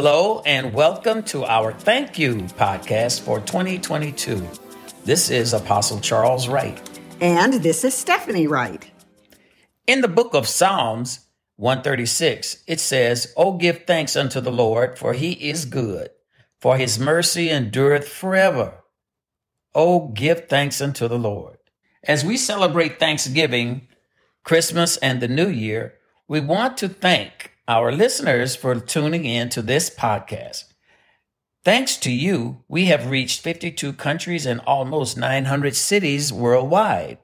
Hello, and welcome to our Thank You podcast for 2022. This is Apostle Charles Wright. And this is Stephanie Wright. In the book of Psalms 136, it says, Oh, give thanks unto the Lord, for he is good, for his mercy endureth forever. Oh, give thanks unto the Lord. As we celebrate Thanksgiving, Christmas, and the New Year, we want to thank our listeners for tuning in to this podcast. Thanks to you, we have reached 52 countries and almost 900 cities worldwide.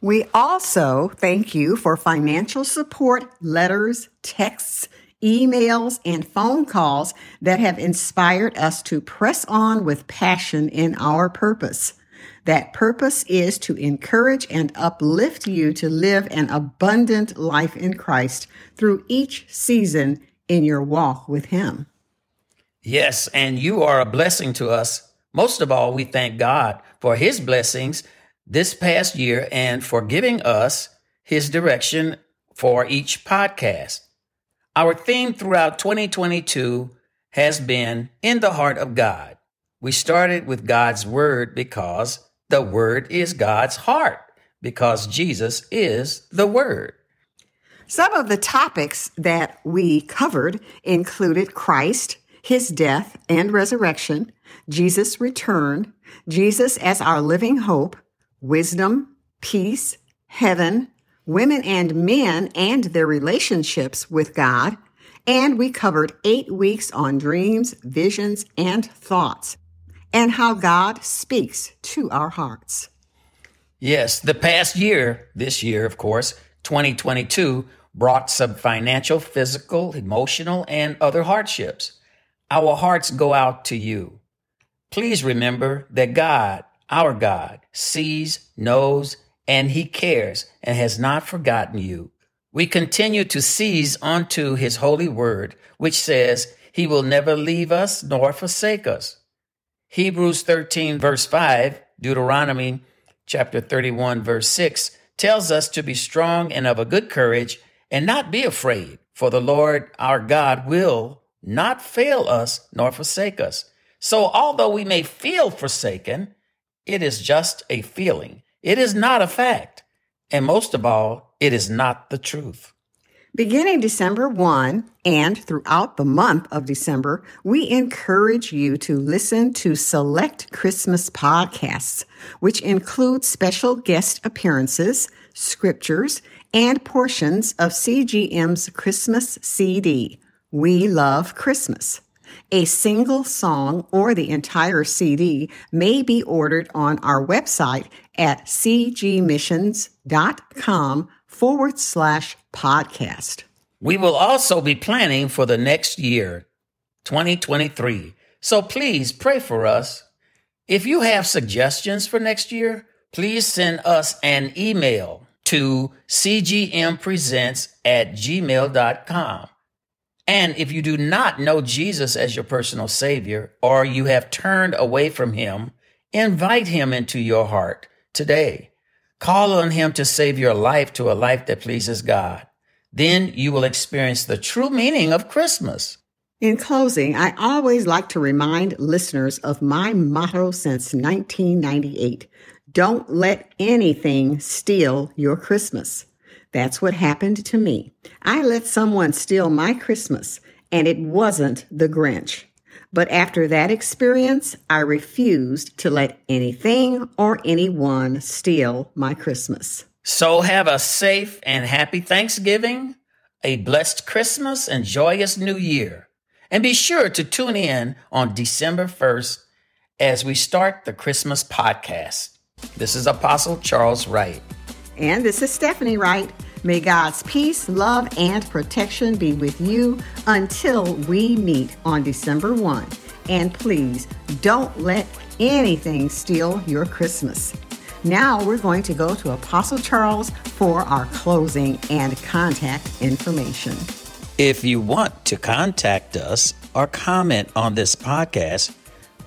We also thank you for financial support, letters, texts, emails, and phone calls that have inspired us to press on with passion in our purpose. That purpose is to encourage and uplift you to live an abundant life in Christ through each season in your walk with Him. Yes, and you are a blessing to us. Most of all, we thank God for His blessings this past year and for giving us His direction for each podcast. Our theme throughout 2022 has been In the Heart of God. We started with God's Word because the Word is God's heart, because Jesus is the Word. Some of the topics that we covered included Christ, his death and resurrection, Jesus' return, Jesus as our living hope, wisdom, peace, heaven, women and men and their relationships with God, and we covered eight weeks on dreams, visions, and thoughts and how God speaks to our hearts. Yes, the past year, this year, of course, 2022, brought some financial, physical, emotional, and other hardships. Our hearts go out to you. Please remember that God, our God, sees, knows, and He cares and has not forgotten you. We continue to seize onto His holy word, which says He will never leave us nor forsake us. Hebrews 13 verse 5, Deuteronomy chapter 31 verse 6 tells us to be strong and of a good courage and not be afraid, for the Lord our God will not fail us nor forsake us. So although we may feel forsaken, it is just a feeling. It is not a fact. And most of all, it is not the truth. Beginning December 1 and throughout the month of December, we encourage you to listen to select Christmas podcasts, which include special guest appearances, scriptures, and portions of CGM's Christmas CD, We Love Christmas. A single song or the entire CD may be ordered on our website at cgmissions.com forward slash podcast. We will also be planning for the next year, 2023. So please pray for us. If you have suggestions for next year, please send us an email to cgmpresents at gmail.com. And if you do not know Jesus as your personal savior or you have turned away from him, invite him into your heart today. Call on him to save your life to a life that pleases God. Then you will experience the true meaning of Christmas. In closing, I always like to remind listeners of my motto since 1998. Don't let anything steal your Christmas. That's what happened to me. I let someone steal my Christmas, and it wasn't the Grinch. But after that experience, I refused to let anything or anyone steal my Christmas. So have a safe and happy Thanksgiving, a blessed Christmas, and joyous New Year. And be sure to tune in on December 1st as we start the Christmas podcast. This is Apostle Charles Wright. And this is Stephanie Wright. May God's peace, love, and protection be with you until we meet on December 1. And please don't let anything steal your Christmas. Now we're going to go to Apostle Charles for our closing and contact information. If you want to contact us or comment on this podcast,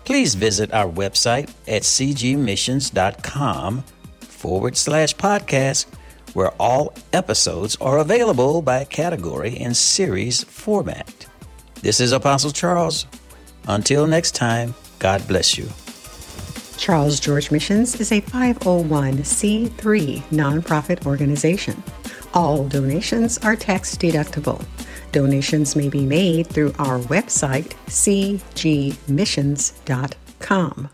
please visit our website at cgmissions.com forward slash podcast where all episodes are available by category and series format. This is Apostle Charles. Until next time, God bless you. Charles George Missions is a 501c3 nonprofit organization. All donations are tax deductible. Donations may be made through our website, cgmissions.com.